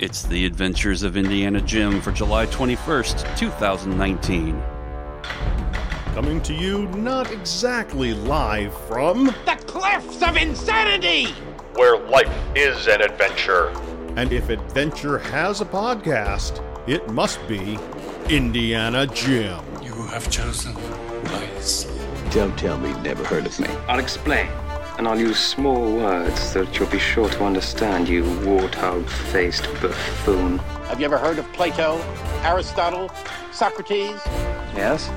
It's the Adventures of Indiana Jim for July 21st, 2019. Coming to you not exactly live from, The cliffs of insanity! where life is an adventure. and if adventure has a podcast, it must be Indiana Jim. You have chosen wisely. Don't tell me you've never heard of me. I'll explain, and I'll use small words that you'll be sure to understand, you warthog-faced buffoon. Have you ever heard of Plato, Aristotle, Socrates? Yes?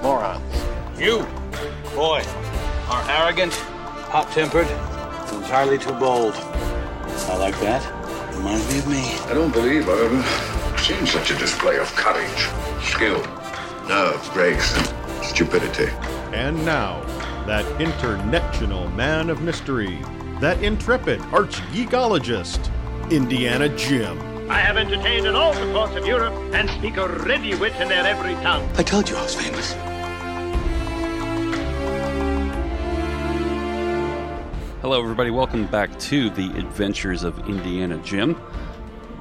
Morons. You, boy, are arrogant, hot tempered, entirely too bold. I like that. Reminds me of me. I don't believe I've ever seen such a display of courage, skill, nerve, grace, and stupidity. And now, that international man of mystery, that intrepid arch geekologist, Indiana Jim. I have entertained in all the courts of Europe and speak a ready wit in their every tongue. I told you I was famous. Hello, everybody. Welcome back to the Adventures of Indiana Jim.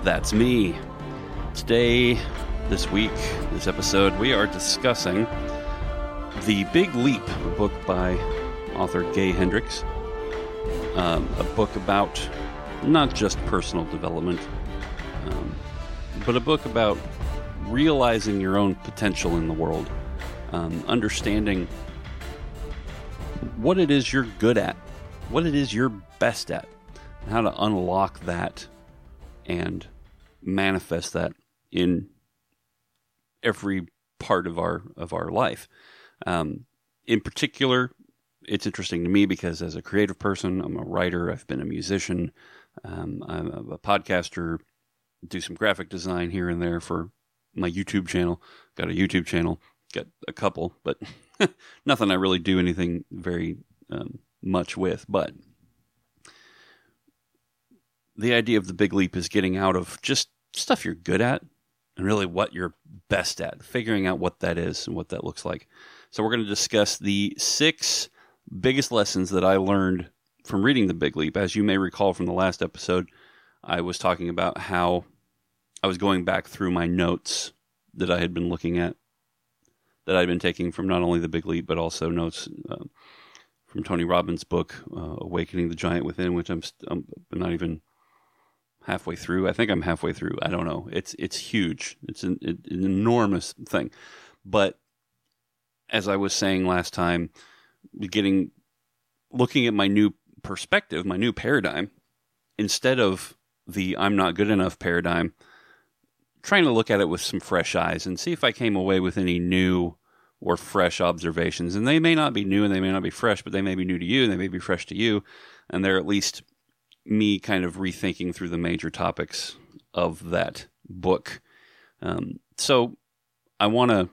That's me. Today, this week, this episode, we are discussing The Big Leap, a book by author Gay Hendricks. Um, a book about not just personal development, um, but a book about realizing your own potential in the world, um, understanding what it is you're good at, what it is you're best at, and how to unlock that and manifest that in every part of our of our life. Um, in particular, it's interesting to me because as a creative person, I'm a writer, I've been a musician, um, I'm a, podcaster, do some graphic design here and there for my YouTube channel. Got a YouTube channel, got a couple, but nothing I really do anything very um, much with. But the idea of the big leap is getting out of just stuff you're good at and really what you're best at, figuring out what that is and what that looks like. So we're going to discuss the six biggest lessons that I learned from reading The Big Leap. As you may recall from the last episode, I was talking about how I was going back through my notes that I had been looking at, that I'd been taking from not only The Big Leap, but also notes uh, from Tony Robbins' book, uh, Awakening the Giant Within, which I'm, st- I'm not even halfway through. I think I'm halfway through. I don't know. It's it's huge. It's an, an enormous thing. But as I was saying last time, getting looking at my new perspective, my new paradigm, instead of the I'm not good enough paradigm, trying to look at it with some fresh eyes and see if I came away with any new or fresh observations. And they may not be new and they may not be fresh, but they may be new to you and they may be fresh to you. And they're at least me kind of rethinking through the major topics of that book. Um, so I want to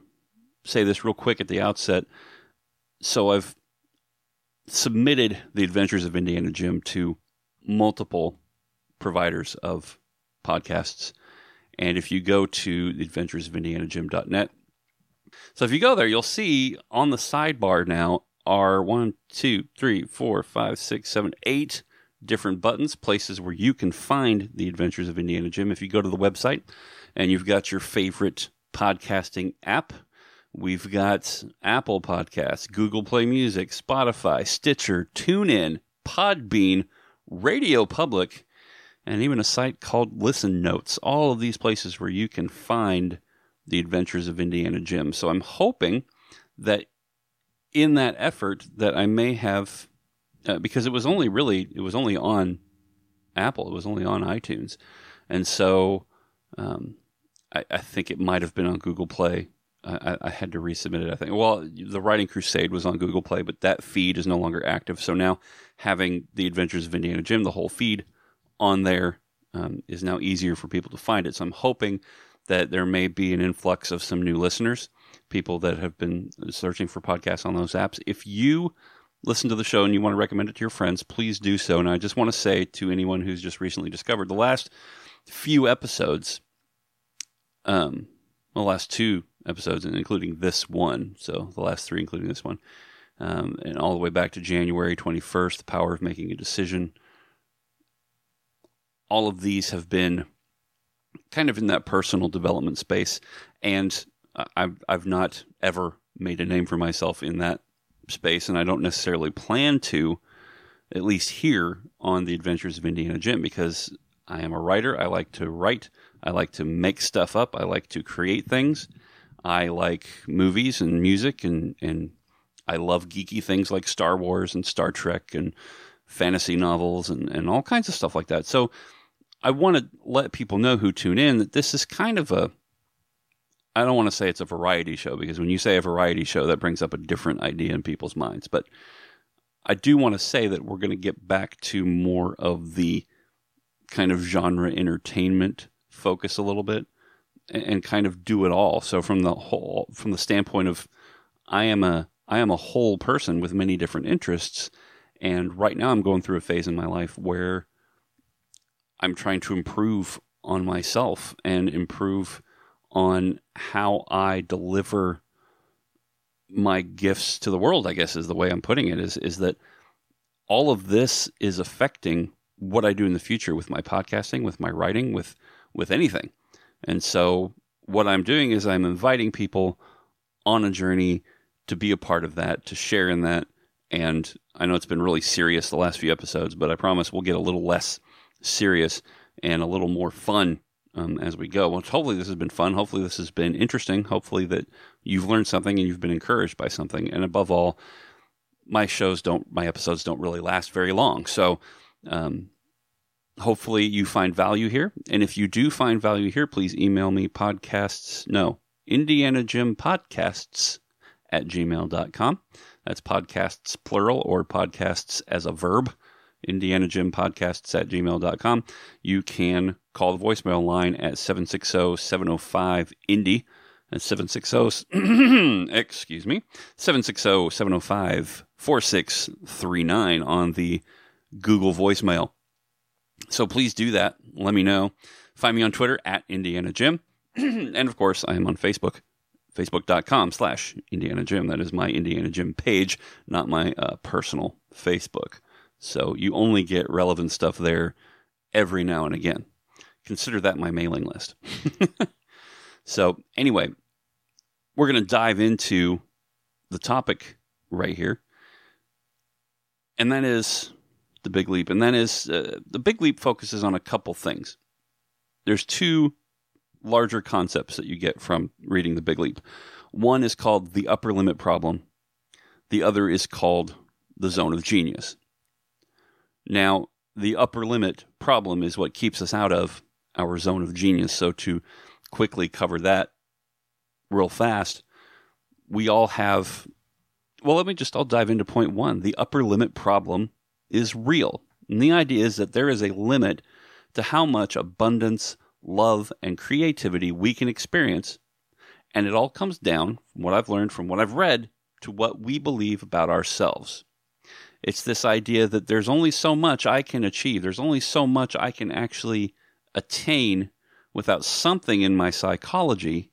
say this real quick at the outset. So I've submitted the Adventures of Indiana Jim to multiple providers of podcasts. And if you go to the adventures of indianajim.net, so if you go there, you'll see on the sidebar now are one, two, three, four, five, six, seven, eight different buttons, places where you can find the Adventures of Indiana Jim. If you go to the website and you've got your favorite podcasting app, we've got Apple Podcasts, Google Play Music, Spotify, Stitcher, TuneIn, Podbean, Radio Public, and even a site called Listen Notes. All of these places where you can find the Adventures of Indiana Jim. So I'm hoping that in that effort that I may have uh, because it was only really it was only on Apple, it was only on iTunes, and so um, I, I, think it might have been on Google Play. I, I, had to resubmit it. I think. Well, the Writing Crusade was on Google Play, but that feed is no longer active. So now having the Adventures of Indiana Jim, the whole feed on there, um, is now easier for people to find it. So I'm hoping that there may be an influx of some new listeners, people that have been searching for podcasts on those apps. If you listen to the show and you want to recommend it to your friends, please do so. And I just want to say to anyone who's just recently discovered the last few episodes, um, the last two episodes, including this one, so the last three, including this one, um, and all the way back to January 21st, The Power of Making a Decision. All of these have been kind of in that personal development space, and I've I've not ever made a name for myself in that space, and I don't necessarily plan to, at least here on the Adventures of Indiana Jim, because I am a writer. I like to write. I like to make stuff up. I like to create things. I like movies and music, and and I love geeky things like Star Wars and Star Trek and fantasy novels and, and all kinds of stuff like that. So I want to let people know who tune in that this is kind of a I don't want to say it's a variety show because when you say a variety show, that brings up a different idea in people's minds. But I do want to say that we're going to get back to more of the kind of genre entertainment focus a little bit and, kind of do it all. So from the whole, from the standpoint of I am a I am a whole person with many different interests, and right now I'm going through a phase in my life where I'm trying to improve on myself and improve on how I deliver my gifts to the world, I guess is the way I'm putting it, is is that all of this is affecting what I do in the future with my podcasting, with my writing, with with anything. And so what I'm doing is I'm inviting people on a journey to be a part of that, to share in that. And I know it's been really serious the last few episodes, but I promise we'll get a little less serious and a little more fun um, as we go. Well, hopefully this has been fun. Hopefully this has been interesting. Hopefully that you've learned something and you've been encouraged by something. And above all, my shows don't, my episodes don't really last very long. So, um, hopefully you find value here. And if you do find value here, please email me podcasts. No, Indiana Jim podcasts at gmail.com. That's podcasts plural or podcasts as a verb. Indiana Jim podcasts at gmail.com. You can call the voicemail line at 760 705 Indy. That's 760, excuse me, 760 705 4639 on the Google voicemail. So please do that. Let me know. Find me on Twitter at Indiana Jim. and of course, I am on Facebook, facebook.com slash Indiana Jim. That is my Indiana Jim page, not my uh, personal Facebook. So you only get relevant stuff there every now and again. Consider that my mailing list. so, anyway, we're going to dive into the topic right here. And that is the big leap. And that is uh, the big leap focuses on a couple things. There's two larger concepts that you get from reading the big leap. One is called the upper limit problem, the other is called the zone of genius. Now, the upper limit problem is what keeps us out of our zone of genius. So, to quickly cover that real fast, we all have. Well, let me just, I'll dive into point one. The upper limit problem is real. And the idea is that there is a limit to how much abundance, love, and creativity we can experience. And it all comes down, from what I've learned, from what I've read, to what we believe about ourselves. It's this idea that there's only so much I can achieve, there's only so much I can actually attain without something in my psychology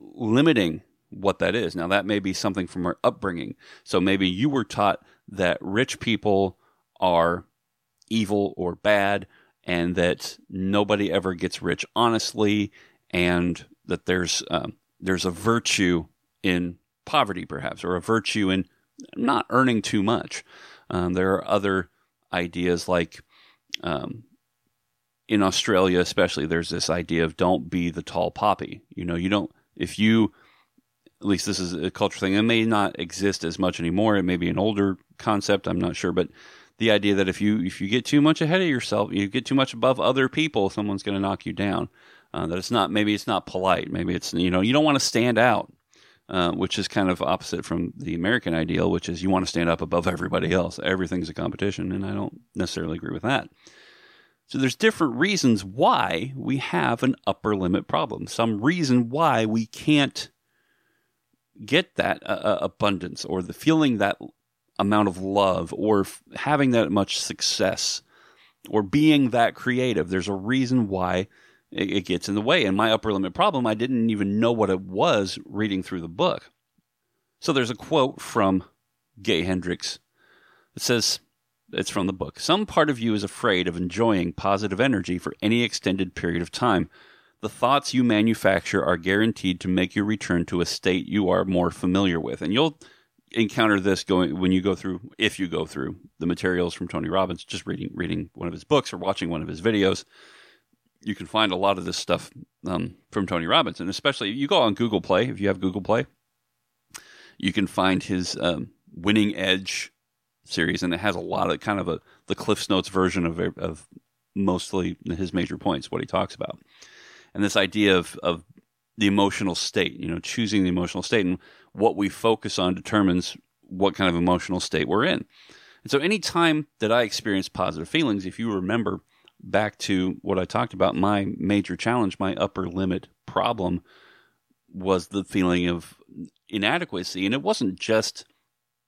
limiting what that is. Now, that may be something from our upbringing. So maybe you were taught that rich people are evil or bad and that nobody ever gets rich honestly and that there's um, there's a virtue in poverty perhaps or a virtue in not earning too much. Um, there are other ideas like um, in Australia, especially, there's this idea of don't be the tall poppy. You know, you don't, if you, at least this is a cultural thing, it may not exist as much anymore. It may be an older concept, I'm not sure, but the idea that if you if you get too much ahead of yourself, you get too much above other people, someone's going to knock you down. Uh, that it's not maybe it's not polite. Maybe it's you know you don't want to stand out. Uh, which is kind of opposite from the American ideal, which is you want to stand up above everybody else. Everything's a competition, and I don't necessarily agree with that. So there's different reasons why we have an upper limit problem. Some reason why we can't get that uh, uh abundance or the feeling that amount of love or f- having that much success or being that creative. There's a reason why it, it gets in the way. And my upper limit problem, I didn't even know what it was reading through the book. So there's a quote from Gay Hendricks. It says, It's from the book. Some part of you is afraid of enjoying positive energy for any extended period of time. The thoughts you manufacture are guaranteed to make you return to a state you are more familiar with. And you'll encounter this going when you go through if you go through the materials from Tony Robbins, just reading reading one of his books or watching one of his videos. You can find a lot of this stuff um, from Tony Robbins, and especially you go on Google Play if you have Google Play, you can find his um, Winning Edge series, and it has a lot of kind of a the Cliff's Notes version of of mostly his major points, what he talks about, and this idea of of the emotional state, you know, choosing the emotional state, and what we focus on determines what kind of emotional state we're in. And so, any time that I experience positive feelings, if you remember back to what I talked about, my major challenge, my upper limit problem was the feeling of inadequacy. And it wasn't just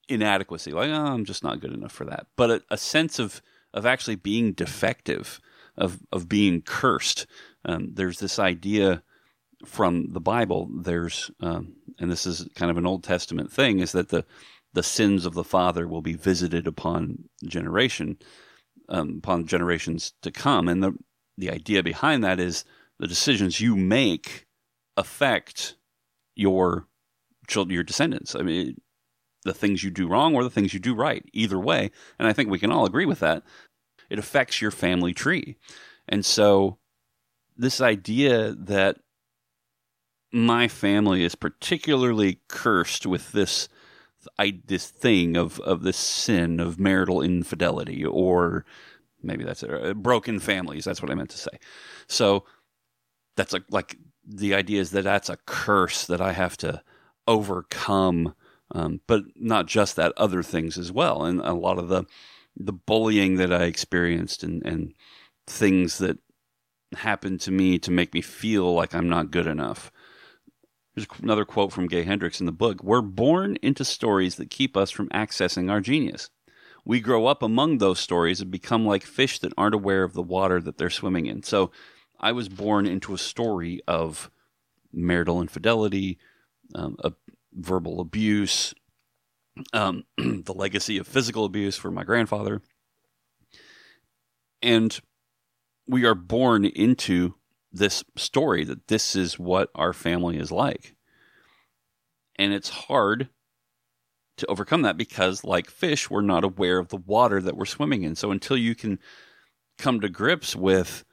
inadequacy, like, oh, I'm just not good enough for that, but a, a sense of, of actually being defective, of, of being cursed. Um, there's this idea from the Bible. There's, um, and this is kind of an Old Testament thing, is that the, the sins of the father will be visited upon generation, um, upon generations to come. And the, the idea behind that is the decisions you make affect your children, your descendants. I mean, the things you do wrong or the things you do right, either way. And I think we can all agree with that. It affects your family tree. And so, this idea that my family is particularly cursed with this I, this thing of, of this sin of marital infidelity, or maybe that's a, broken families. That's what I meant to say. So that's a, like the idea is that that's a curse that I have to overcome, um, but not just that, other things as well. And a lot of the the bullying that I experienced and, and things that happened to me to make me feel like I'm not good enough. There's another quote from Gay Hendricks in the book We're born into stories that keep us from accessing our genius. We grow up among those stories and become like fish that aren't aware of the water that they're swimming in. So I was born into a story of marital infidelity, um, a, verbal abuse, um, the legacy of physical abuse for my grandfather. And we are born into this story that this is what our family is like. And it's hard to overcome that because, like fish, we're not aware of the water that we're swimming in. So until you can come to grips with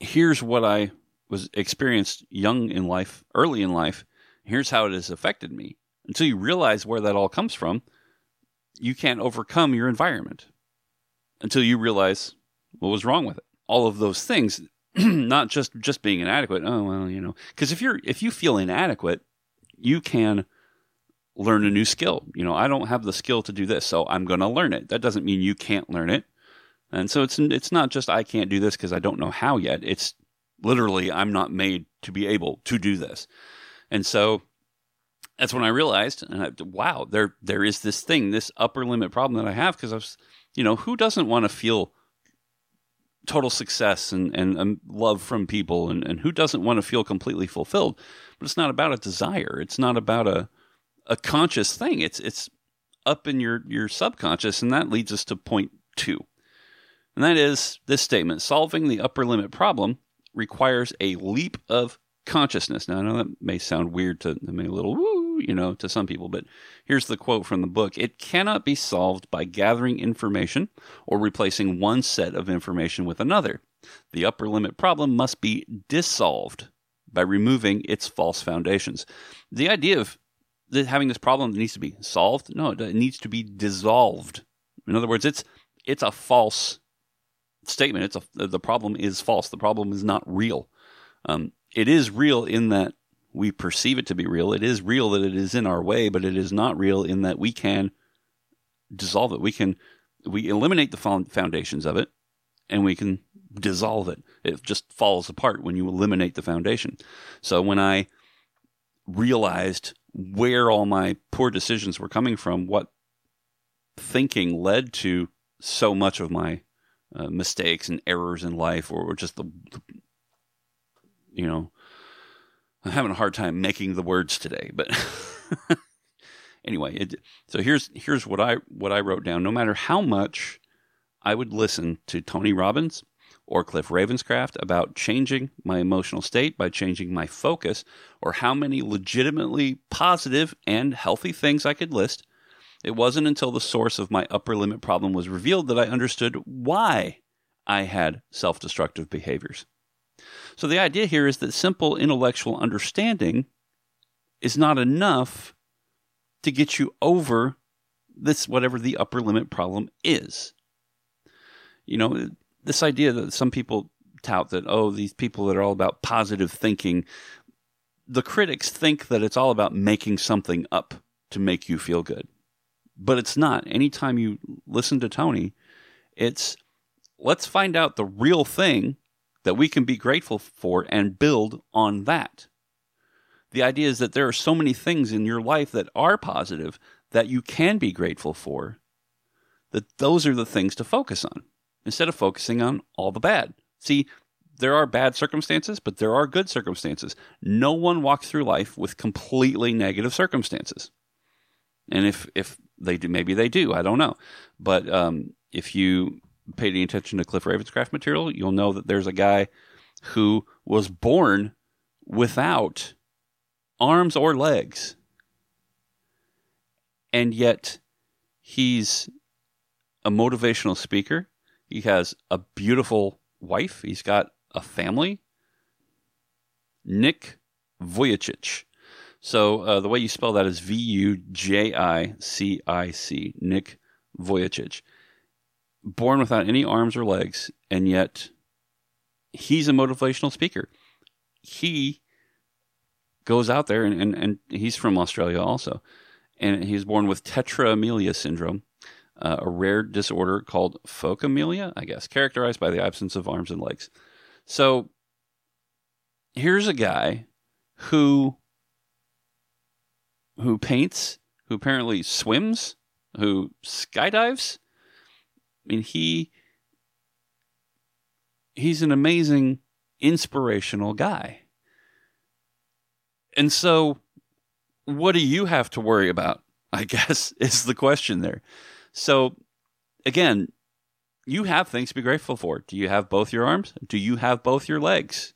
here's what I was experienced young in life, early in life, here's how it has affected me. Until you realize where that all comes from, you can't overcome your environment until you realize what was wrong with it. All of those things, not just just being inadequate. Oh well, you know, because if you're if you feel inadequate, you can learn a new skill. You know, I don't have the skill to do this, so I'm going to learn it. That doesn't mean you can't learn it. And so it's it's not just I can't do this because I don't know how yet. It's literally I'm not made to be able to do this. And so that's when I realized, and I, wow, there there is this thing, this upper limit problem that I have because I was, you know, who doesn't want to feel total success and, and, and love from people, and, and who doesn't want to feel completely fulfilled? But it's not about a desire. It's not about a a conscious thing. It's it's up in your your subconscious, and that leads us to point two, and that is this statement: solving the upper limit problem requires a leap of consciousness. Now, I know that may sound weird to, mean, a little woo, you know, to some people, but here's the quote from the book It cannot be solved by gathering information or replacing one set of information with another. The upper limit problem must be dissolved by removing its false foundations. The idea of having this problem that needs to be solved, no, it needs to be dissolved. In other words, it's it's a false statement. It's a the problem is false. The problem is not real. Um, it is real in that we perceive it to be real. It is real that it is in our way, but it is not real in that we can dissolve it. We can we eliminate the foundations of it, and we can dissolve it. It just falls apart when you eliminate the foundation. So when I realized where all my poor decisions were coming from, what thinking led to so much of my uh, mistakes and errors in life, or just the, the you know, I'm having a hard time making the words today, but anyway, it, so here's here's what I what I wrote down. No matter how much I would listen to Tony Robbins or Cliff Ravenscraft about changing my emotional state by changing my focus, or how many legitimately positive and healthy things I could list, it wasn't until the source of my upper limit problem was revealed that I understood why I had self destructive behaviors. So the idea here is that simple intellectual understanding is not enough to get you over this, whatever the upper limit problem is. You know, this idea that some people tout that, oh, these people that are all about positive thinking, the critics think that it's all about making something up to make you feel good. But it's not. Anytime you listen to Tony, it's let's find out the real thing that we can be grateful for and build on that. The idea is that there are so many things in your life that are positive that you can be grateful for, that those are the things to focus on instead of focusing on all the bad. See, there are bad circumstances, but there are good circumstances. No one walks through life with completely negative circumstances. And if if they do, maybe they do. I don't know. But um, if you pay any attention to Cliff Ravenscraft material, you'll know that there's a guy who was born without arms or legs, and yet he's a motivational speaker. He has a beautiful wife. He's got a family. Nick Vujicic. So uh, the way you spell that is V U J I C I C. Nick Vujicic. Born without any arms or legs, and yet he's a motivational speaker. He goes out there, and, and, and he's from Australia also. And he's born with tetraamelia syndrome, uh, a rare disorder called phocomelia, I guess, characterized by the absence of arms and legs. So here's a guy who who paints, who apparently swims, who skydives. I mean, he he's an amazing, inspirational guy. And so, what do you have to worry about? I guess is the question there. So, again, you have things to be grateful for. Do you have both your arms? Do you have both your legs?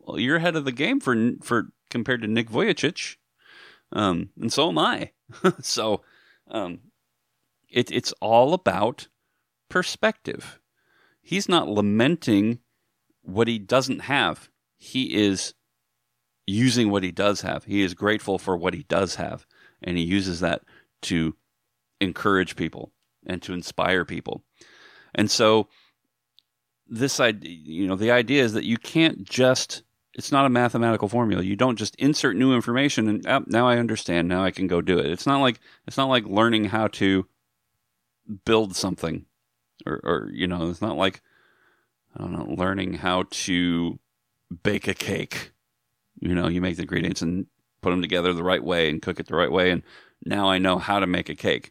Well, you're ahead of the game for for compared to Nick Vujicic, um, and so am I. so, um, it, it's all about perspective. He's not lamenting what he doesn't have. He is using what he does have. He is grateful for what he does have, and he uses that to encourage people and to inspire people. And so this idea, you know, the idea is that you can't just it's not a mathematical formula. You don't just insert new information and oh, now I understand. Now I can go do it. It's not like it's not like learning how to build something, or, or you know, it's not like I don't know, learning how to bake a cake. You know, you make the ingredients and put them together the right way and cook it the right way, and now I know how to make a cake.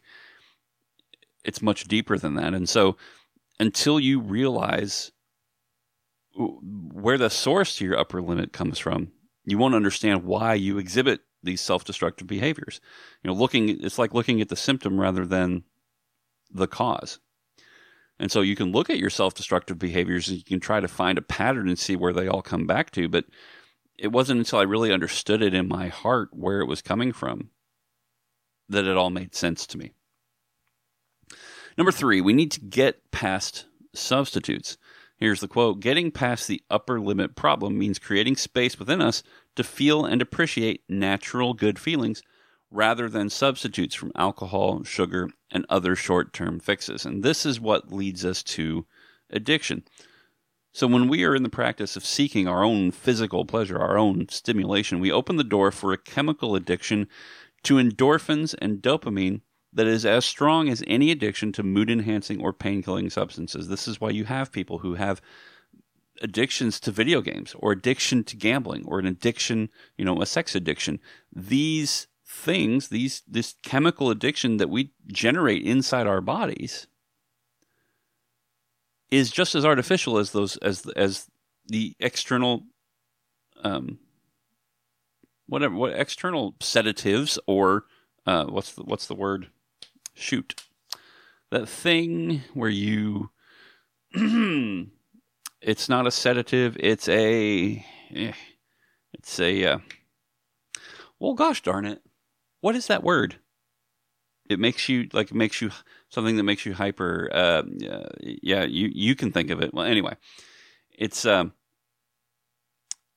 It's much deeper than that, and so until you realize where the source to your upper limit comes from, you won't understand why you exhibit these self-destructive behaviors. You know, looking it's like looking at the symptom rather than the cause. And so you can look at your self-destructive behaviors and you can try to find a pattern and see where they all come back to, but it wasn't until I really understood it in my heart where it was coming from that it all made sense to me. Number 3, we need to get past substitutes. Here's the quote Getting past the upper limit problem means creating space within us to feel and appreciate natural good feelings rather than substitutes from alcohol, sugar, and other short term fixes. And this is what leads us to addiction. So, when we are in the practice of seeking our own physical pleasure, our own stimulation, we open the door for a chemical addiction to endorphins and dopamine that is as strong as any addiction to mood enhancing or pain killing substances. This is why you have people who have addictions to video games or addiction to gambling or an addiction, you know, a sex addiction. These things, these this chemical addiction that we generate inside our bodies is just as artificial as those as as the external um whatever what external sedatives or uh, what's the what's the word? Shoot, that thing where you. it's not a sedative. It's a. eh, it's a. Uh, well, gosh darn it, what is that word? It makes you like it makes you something that makes you hyper. Uh, yeah, you you can think of it. Well, anyway, it's um,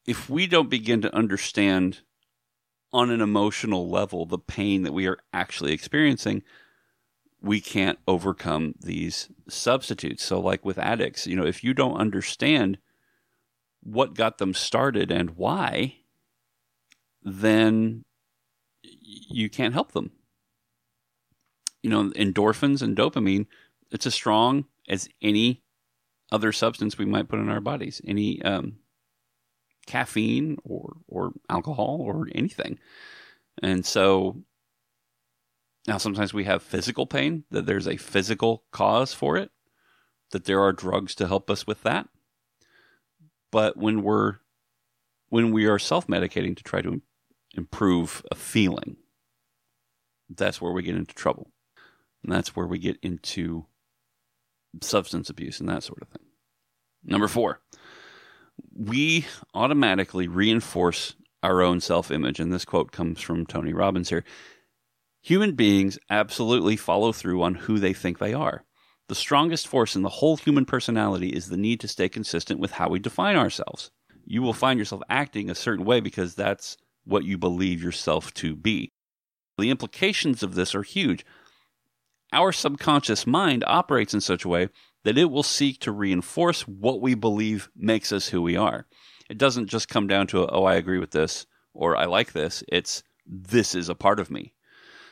if we don't begin to understand on an emotional level the pain that we are actually experiencing, we can't overcome these substitutes. So, like with addicts, you know, if you don't understand what got them started and why, then you can't help them. You know, endorphins and dopamine, it's as strong as any other substance we might put in our bodies, any um, caffeine or, or alcohol or anything. And so now sometimes we have physical pain, that there's a physical cause for it, that there are drugs to help us with that. But when we're when we are self-medicating to try to improve a feeling, that's where we get into trouble. And that's where we get into substance abuse and that sort of thing. Number four, we automatically reinforce our own self image. And this quote comes from Tony Robbins here. Human beings absolutely follow through on who they think they are. The strongest force in the whole human personality is the need to stay consistent with how we define ourselves. You will find yourself acting a certain way because that's what you believe yourself to be. The implications of this are huge. Our subconscious mind operates in such a way that it will seek to reinforce what we believe makes us who we are. It doesn't just come down to, oh, I agree with this or I like this. It's, this is a part of me.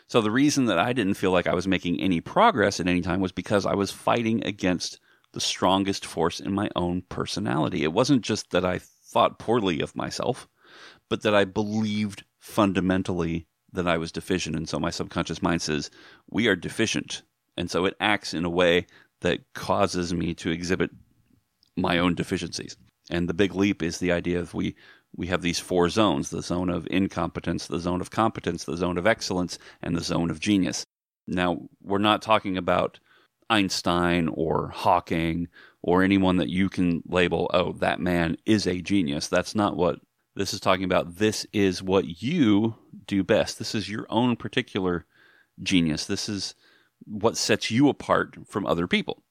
So the reason that I didn't feel like I was making any progress at any time was because I was fighting against the strongest force in my own personality. It wasn't just that I thought poorly of myself, but that I believed fundamentally that I was deficient. And so my subconscious mind says, we are deficient. And so it acts in a way that causes me to exhibit my own deficiencies. And the big leap is the idea of we we have these four zones the zone of incompetence, the zone of competence, the zone of excellence, and the zone of genius. Now, we're not talking about Einstein or Hawking or anyone that you can label, oh, that man is a genius. That's not what this is talking about. This is what you do best. This is your own particular genius. This is what sets you apart from other people.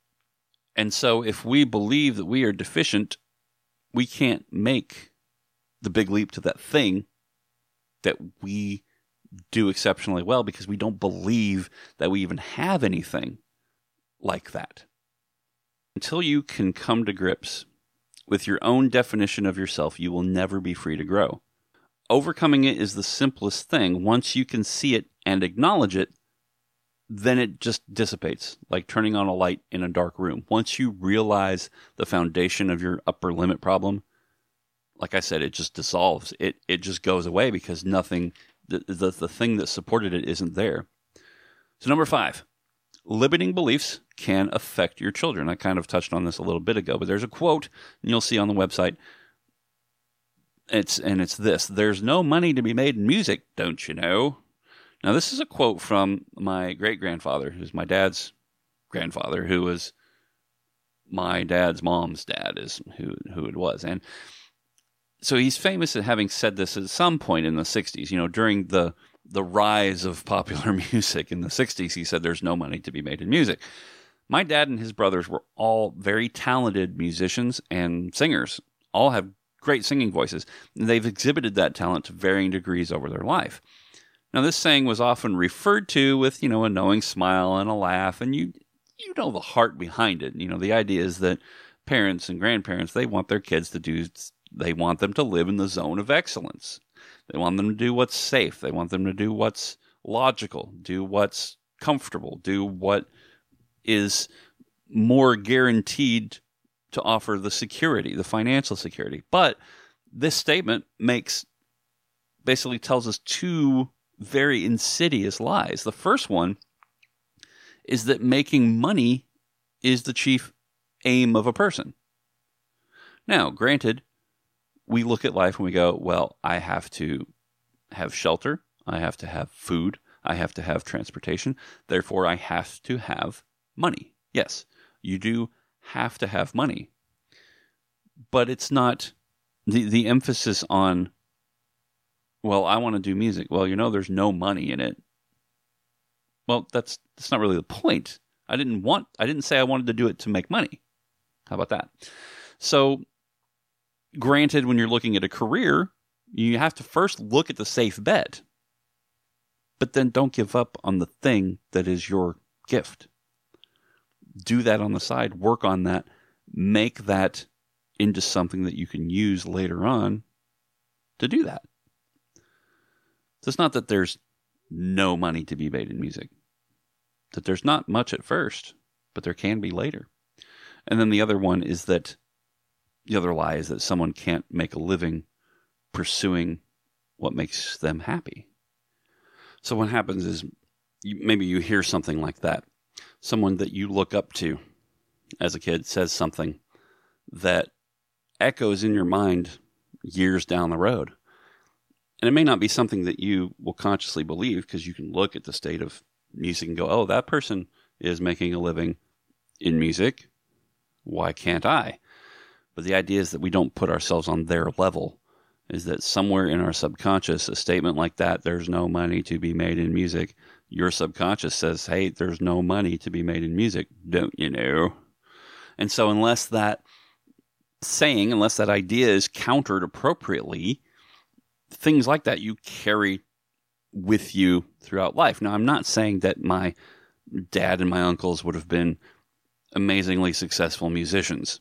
And so, if we believe that we are deficient, we can't make the big leap to that thing that we do exceptionally well because we don't believe that we even have anything like that. Until you can come to grips with your own definition of yourself, you will never be free to grow. Overcoming it is the simplest thing. Once you can see it and acknowledge it, then it just dissipates, like turning on a light in a dark room. Once you realize the foundation of your upper limit problem, like I said, it just dissolves. It it just goes away because nothing the, the the thing that supported it isn't there. So number five, limiting beliefs can affect your children. I kind of touched on this a little bit ago, but there's a quote and you'll see on the website. It's and it's this: "There's no money to be made in music, don't you know?" Now, this is a quote from my great grandfather, who's my dad's grandfather, who was my dad's mom's dad, is who who it was, and so he's famous at having said this at some point in the '60s. You know, during the the rise of popular music in the '60s, he said, "There's no money to be made in music." My dad and his brothers were all very talented musicians and singers. All have great singing voices. And they've exhibited that talent to varying degrees over their life. Now, this saying was often referred to with, you know, a knowing smile and a laugh, and you you know the heart behind it. You know, the idea is that parents and grandparents they want their kids to do they want them to live in the zone of excellence. They want them to do what's safe. They want them to do what's logical, do what's comfortable, do what is more guaranteed to offer the security, the financial security. But this statement makes basically tells us two very insidious lies. The first one is that making money is the chief aim of a person. Now, granted, we look at life and we go, well, I have to have shelter, I have to have food, I have to have transportation. Therefore, I have to have money. Yes, you do have to have money. But it's not the, the emphasis on, well, I want to do music. Well, you know, there's no money in it. Well, that's that's not really the point. I didn't want I didn't say I wanted to do it to make money. How about that? So granted when you're looking at a career, you have to first look at the safe bet. But then don't give up on the thing that is your gift. Do that on the side, work on that, make that into something that you can use later on to do that. So it's not that there's no money to be made in music that there's not much at first, but there can be later. And then the other one is that the other lie is that someone can't make a living pursuing what makes them happy. So what happens is you, maybe you hear something like that. Someone that you look up to as a kid says something that echoes in your mind years down the road. And it may not be something that you will consciously believe because you can look at the state of music and go, oh, that person is making a living in music. Why can't I? But the idea is that we don't put ourselves on their level. Is that somewhere in our subconscious, a statement like that, there's no money to be made in music, your subconscious says, hey, there's no money to be made in music, don't you know? And so, unless that saying, unless that idea is countered appropriately, things like that you carry with you throughout life. Now, I'm not saying that my dad and my uncles would have been amazingly successful musicians,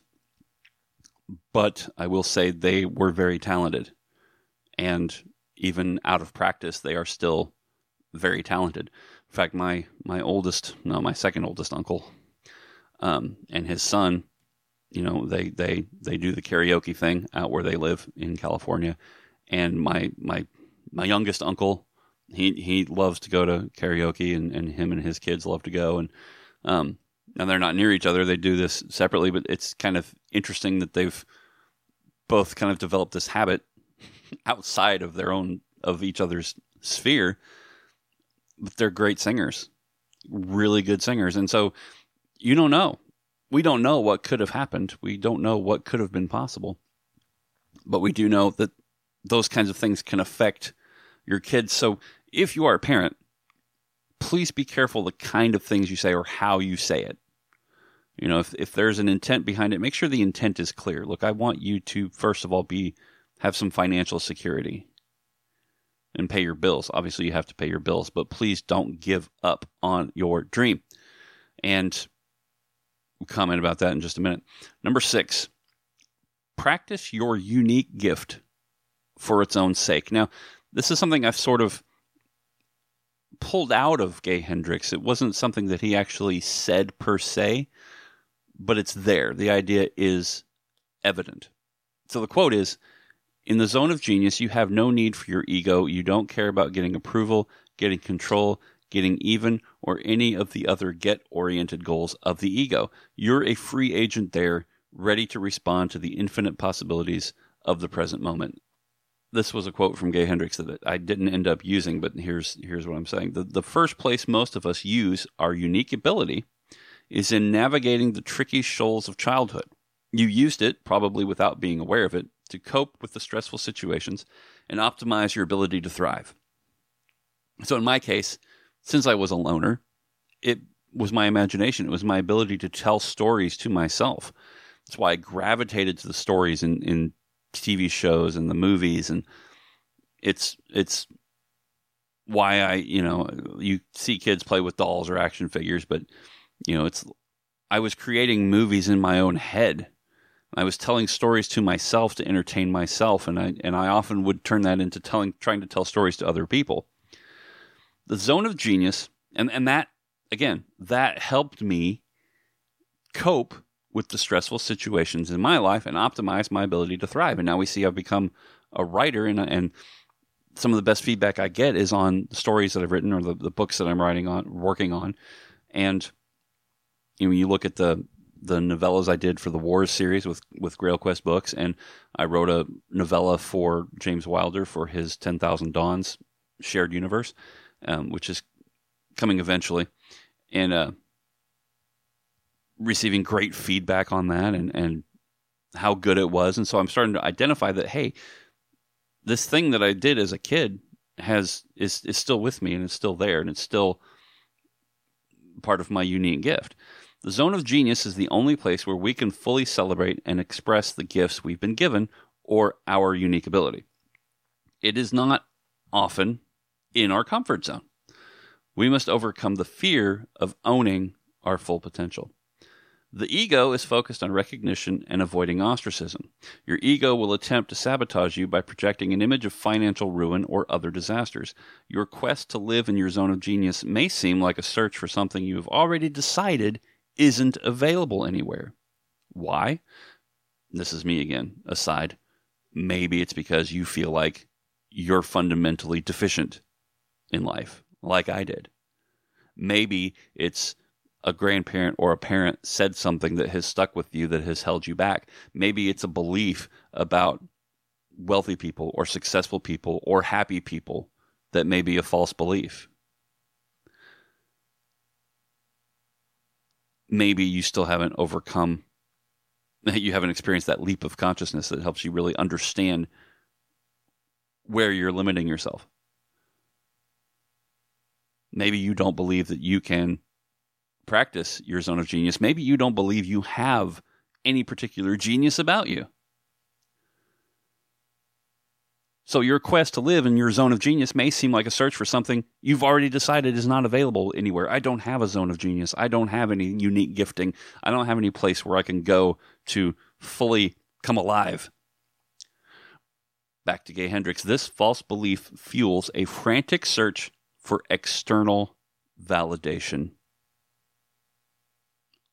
but I will say they were very talented. And even out of practice, they are still very talented. In fact, my, my oldest, no, my second oldest uncle um, and his son, you know, they, they, they do the karaoke thing out where they live in California. And my, my, my youngest uncle he he loves to go to karaoke, and, and him and his kids love to go, and um, and they're not near each other. They do this separately, but it's kind of interesting that they've both kind of developed this habit outside of their own of each other's sphere. But they're great singers, really good singers, and so you don't know. We don't know what could have happened. We don't know what could have been possible, but we do know that those kinds of things can affect your kids. So if you are a parent, please be careful the kind of things you say or how you say it. You know, if, if there's an intent behind it, make sure the intent is clear. Look, I want you to first of all be have some financial security and pay your bills. Obviously, you have to pay your bills, but please don't give up on your dream. And we'll comment about that in just a minute. Number six, practice your unique gift for its own sake. Now, this is something I've sort of pulled out of Gay Hendricks It wasn't something that he actually said per se, but it's there. The idea is evident. So the quote is In the zone of genius, you have no need for your ego. You don't care about getting approval, getting control, getting even, or any of the other get oriented goals of the ego. You're a free agent there, ready to respond to the infinite possibilities of the present moment this was a quote from Gay Hendricks that I didn't end up using, but here's here's what I'm saying. The the first place most of us use our unique ability is in navigating the tricky shoals of childhood. You used it, probably without being aware of it, to cope with the stressful situations and optimize your ability to thrive. So in my case, since I was a loner, it was my imagination. It was my ability to tell stories to myself. That's why I gravitated to the stories in, in TV shows and the movies, and it's it's why I you know you see kids play with dolls or action figures, but you know it's I was creating movies in my own head. I was telling stories to myself to entertain myself, and I and I often would turn that into telling trying to tell stories to other people. The zone of genius, and and that again that helped me cope with the stressful situations in my life and optimize my ability to thrive. And now we see I've become a writer, and, and some of the best feedback I get is on the stories that I've written or the, the books that I'm writing on, working on. And you know, you look at the the novellas I did for the Wars series with with Grail Quest books, and I wrote a novella for James Wilder for his Ten Thousand Dawns shared universe, um, which is coming eventually, and uh, receiving great feedback on that, and and how good it was, and so I'm starting to identify that hey, this thing that I did as a kid has is is still with me and it's still there and it's still part of my unique gift. The zone of genius is the only place where we can fully celebrate and express the gifts we've been given or our unique ability. It is not often in our comfort zone. We must overcome the fear of owning our full potential. The ego is focused on recognition and avoiding ostracism. Your ego will attempt to sabotage you by projecting an image of financial ruin or other disasters. Your quest to live in your zone of genius may seem like a search for something you have already decided isn't available anywhere. Why? This is me again, aside. Maybe it's because you feel like you're fundamentally deficient in life, like I did. Maybe it's a grandparent or a parent said something that has stuck with you that has held you back. Maybe it's a belief about wealthy people or successful people or happy people that may be a false belief. Maybe you still haven't overcome, you haven't experienced that leap of consciousness that helps you really understand where you're limiting yourself. Maybe you don't believe that you can practice your zone of genius, maybe you don't believe you have any particular genius about you. So your quest to live in your zone of genius may seem like a search for something you've already decided is not available anywhere. I don't have a zone of genius. I don't have any unique gifting. I don't have any place where I can go to fully come alive. Back to Gay Hendricks. This false belief fuels a frantic search for external validation.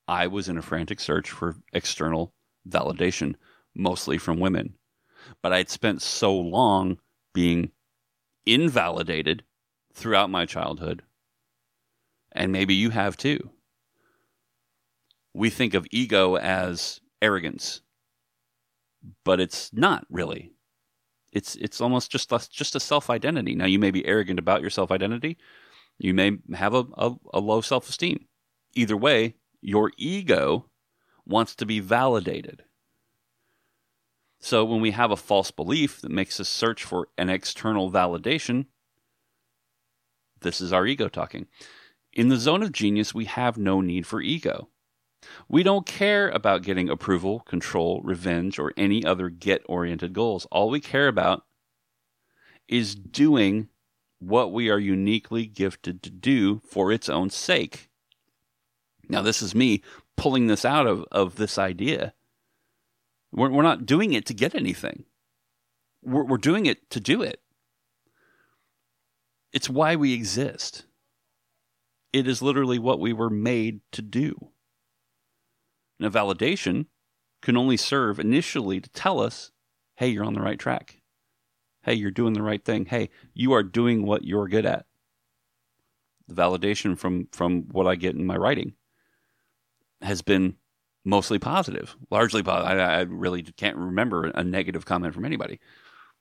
I was in a frantic search for external validation, mostly from women. But I'd spent so long being invalidated throughout my childhood, and maybe you have too. We think of ego as arrogance, but it's not really. It's it's almost just just a self identity. Now you may be arrogant about your self identity. You may have a, a, a low self esteem. Either way, your ego wants to be validated. So when we have a false belief that makes us search for an external validation, this is our ego talking. In the zone of genius, we have no need for ego. We don't care about getting approval, control, revenge, or any other get oriented goals. All we care about is doing what we are uniquely gifted to do for its own sake. Now, this is me pulling this out of, of this idea. We're, we're not doing it to get anything, we're, we're doing it to do it. It's why we exist. It is literally what we were made to do. Now, validation can only serve initially to tell us, hey, you're on the right track. Hey, you're doing the right thing. Hey, you are doing what you're good at. The validation from, from what I get in my writing has been mostly positive, largely positive. I, I really can't remember a negative comment from anybody.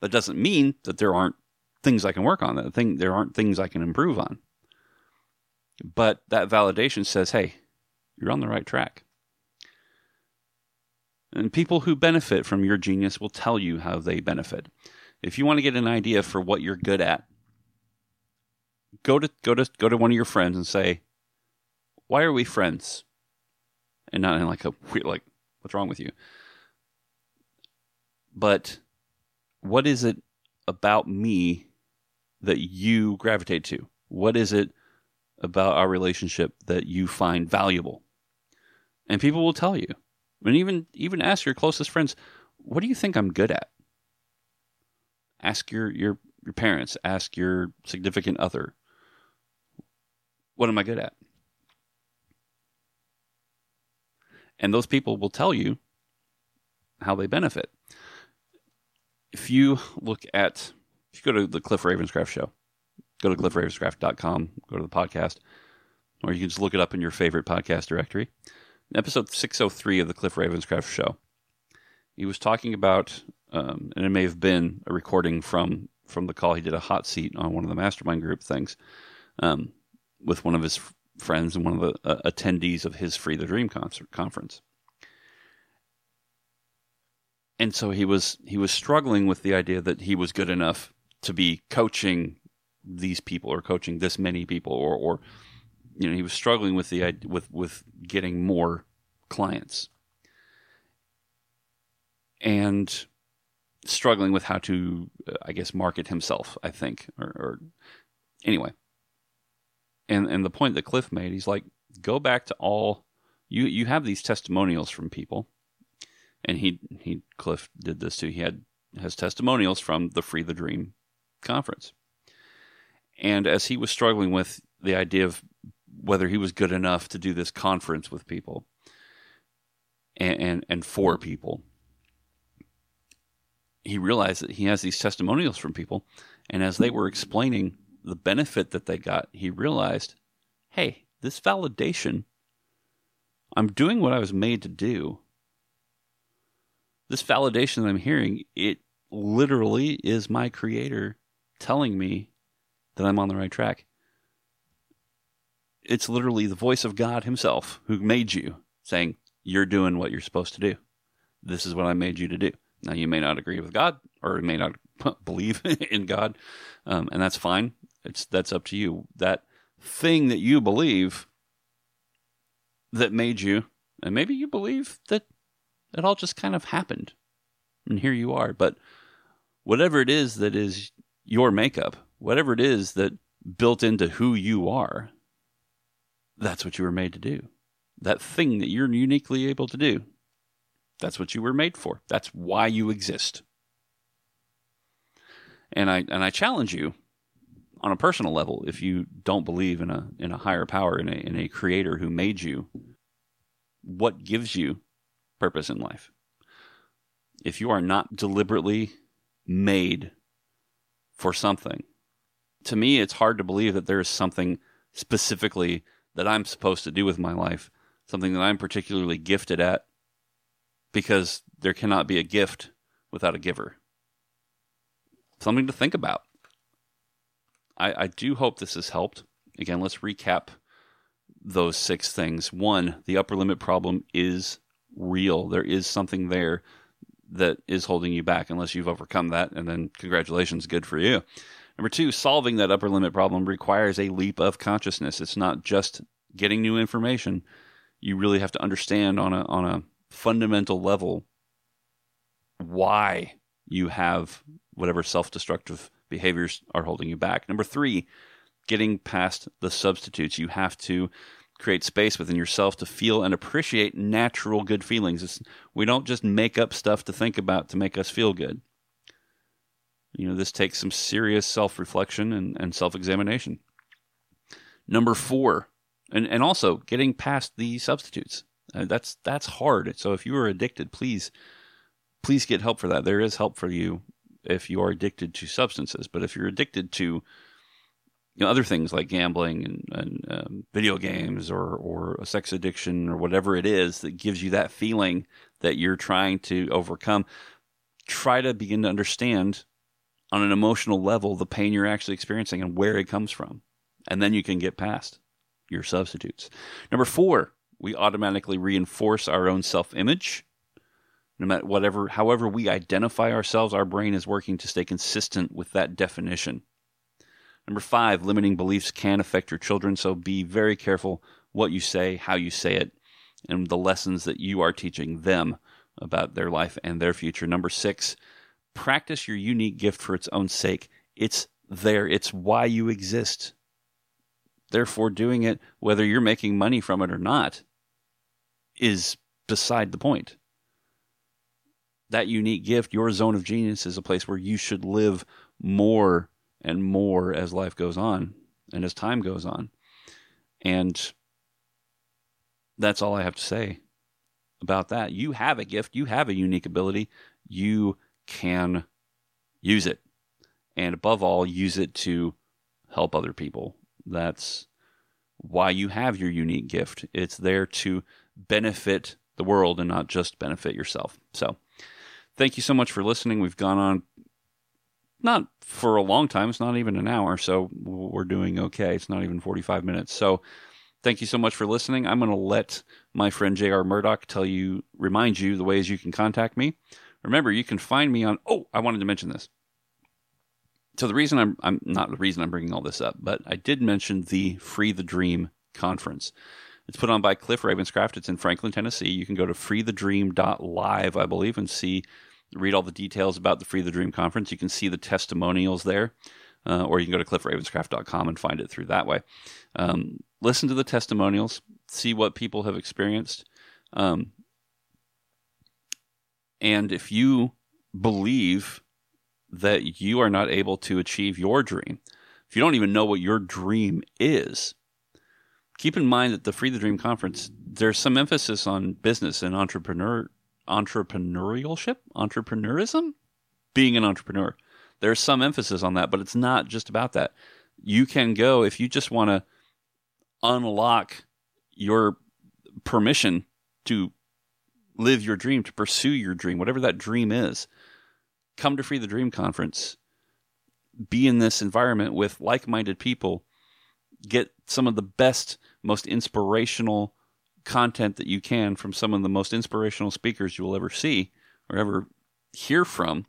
That doesn't mean that there aren't things I can work on. That thing there aren't things I can improve on. But that validation says, "Hey, you're on the right track." And people who benefit from your genius will tell you how they benefit. If you want to get an idea for what you're good at, go to go to go to one of your friends and say, "Why are we friends?" And not in like a weird like what's wrong with you. But what is it about me that you gravitate to? What is it about our relationship that you find valuable? And people will tell you. And even even ask your closest friends what do you think i'm good at? Ask your your your parents. Ask your significant other what am i good at And those people will tell you how they benefit. If you look at, if you go to the Cliff Ravenscraft show, go to cliffravenscraft.com, go to the podcast, or you can just look it up in your favorite podcast directory. Episode 603 of the Cliff Ravenscraft show, he was talking about, um, and it may have been a recording from from the call. He did a hot seat on one of the mastermind group things. Um, with one of his friends and one of the uh, attendees of his Free the Dream concert conference. And so he was he was struggling with the idea that he was good enough to be coaching these people or coaching this many people or or you know he was struggling with the with with getting more clients and struggling with how to uh, I guess market himself I think or, or anyway and and the point that Cliff made he's like go back to all you you have these testimonials from people. And he he Cliff did this too. He had has testimonials from the Free the Dream conference. And as he was struggling with the idea of whether he was good enough to do this conference with people and, and, and for people, he realized that he has these testimonials from people. And as they were explaining the benefit that they got, he realized, hey, this validation, I'm doing what I was made to do. This validation that I'm hearing, it literally is my creator telling me that I'm on the right track. It's literally the voice of God Himself who made you saying, You're doing what you're supposed to do. This is what I made you to do. Now, you may not agree with God or may not believe in God, um, and that's fine. It's That's up to you. That thing that you believe that made you, and maybe you believe that it all just kind of happened, and here you are. But whatever it is that is your makeup, whatever it is that built into who you are, that's what you were made to do. That thing that you're uniquely able to do, that's what you were made for. That's why you exist. And I and I challenge you on a personal level, if you don't believe in a in a higher power, in a in a creator who made you, what gives you purpose in life? If you are not deliberately made for something, to me, it's hard to believe that there is something specifically that I'm supposed to do with my life, something that I'm particularly gifted at, because there cannot be a gift without a giver. Something to think about. I, I do hope this has helped. Again, let's recap those six things. One, the upper limit problem is real. There is something there that is holding you back unless you've overcome that, and then congratulations, good for you. Number two, solving that upper limit problem requires a leap of consciousness. It's not just getting new information. You really have to understand on a on a fundamental level why you have whatever self-destructive behaviors are holding you back. Number three, getting past the substitutes. You have to create space within yourself to feel and appreciate natural good feelings. It's, we don't just make up stuff to think about to make us feel good. You know, this takes some serious self reflection and, and self examination. Number four, and, and also getting past the substitutes. Uh, that's that's hard. So if you are addicted, please please get help for that. There is help for you if you are addicted to substances. But if you're addicted to you know, other things like gambling and, and um, video games or, or a sex addiction or whatever it is that gives you that feeling that you're trying to overcome, try to begin to understand on an emotional level the pain you're actually experiencing and where it comes from. And then you can get past your substitutes. Number four, we automatically reinforce our own self image. No matter whatever, however we identify ourselves, our brain is working to stay consistent with that definition. Number five, limiting beliefs can affect your children, so be very careful what you say, how you say it, and the lessons that you are teaching them about their life and their future. Number six, practice your unique gift for its own sake. It's there, it's why you exist. Therefore, doing it, whether you're making money from it or not, is beside the point. That unique gift, your zone of genius, is a place where you should live more and more as life goes on and as time goes on. And that's all I have to say about that. You have a gift, you have a unique ability, you can use it. And above all, use it to help other people. That's why you have your unique gift. It's there to benefit the world and not just benefit yourself. So, thank you so much for listening. We've gone on not for a long time. It's not even an hour, so we're doing okay. It's not even 45 minutes. So thank you so much for listening. I'm going to let my friend J.R. Murdoch tell you, remind you the ways you can contact me. Remember, you can find me on. Oh, I wanted to mention this. So the reason I'm, I'm not the reason I'm bringing all this up, but I did mention the Free the Dream conference. It's put on by Cliff Ravenscraft. It's in Franklin, Tennessee. You can go to freethedream.live, I believe, and see read all the details about the Free the Dream conference. You can see the testimonials there, uh, or you can go to cliffravenscraft.com and find it through that way. Um, listen to the testimonials, see what people have experienced. Um, and if you believe that you are not able to achieve your dream, if you don't even know what your dream is, keep in mind that the Free the Dream conference, there's some emphasis on business and entrepreneur entrepreneurship, entrepreneurism, being an entrepreneur. There's some emphasis on that, but it's not just about that. You can go if you just want to unlock your permission to live your dream, to pursue your dream, whatever that dream is. Come to Free the Dream Conference. Be in this environment with like minded people. Get some of the best, most inspirational content that you can from some of the most inspirational speakers you will ever see or ever hear from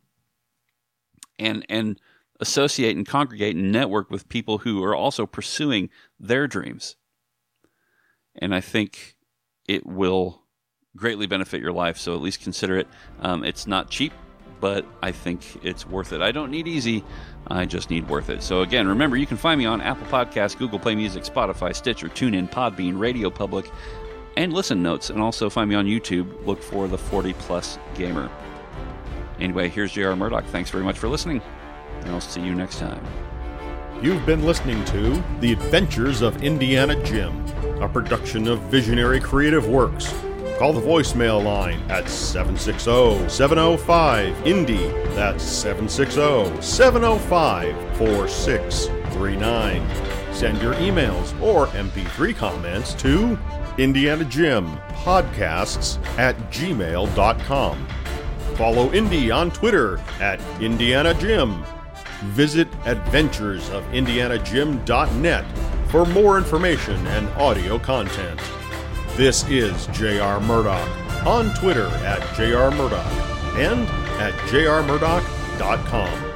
and and associate and congregate and network with people who are also pursuing their dreams. And i think it will greatly benefit your life. So at least consider it. Um, it's not cheap but i think it's worth it i don't need easy i just need worth it so again remember you can find me on apple podcasts google play music spotify stitcher tunein podbean radio public and listen notes, and also find me on YouTube. Look for the 40 Plus Gamer. Anyway, here's J.R. Murdoch. Thanks very much for listening, and I'll see you next time. You've been listening to The Adventures of Indiana Jim, a production of Visionary Creative Works. Call the voicemail line at 760 705 Indy. That's 760 705 4639. Send your emails or MP3 comments to Indiana Jim podcasts at gmail.com. Follow Indy on Twitter at Indiana Jim. Visit adventuresofindianajim.net for more information and audio content. This is J.R. Murdoch on Twitter at J.R. Murdoch and at jrmurdoch.com.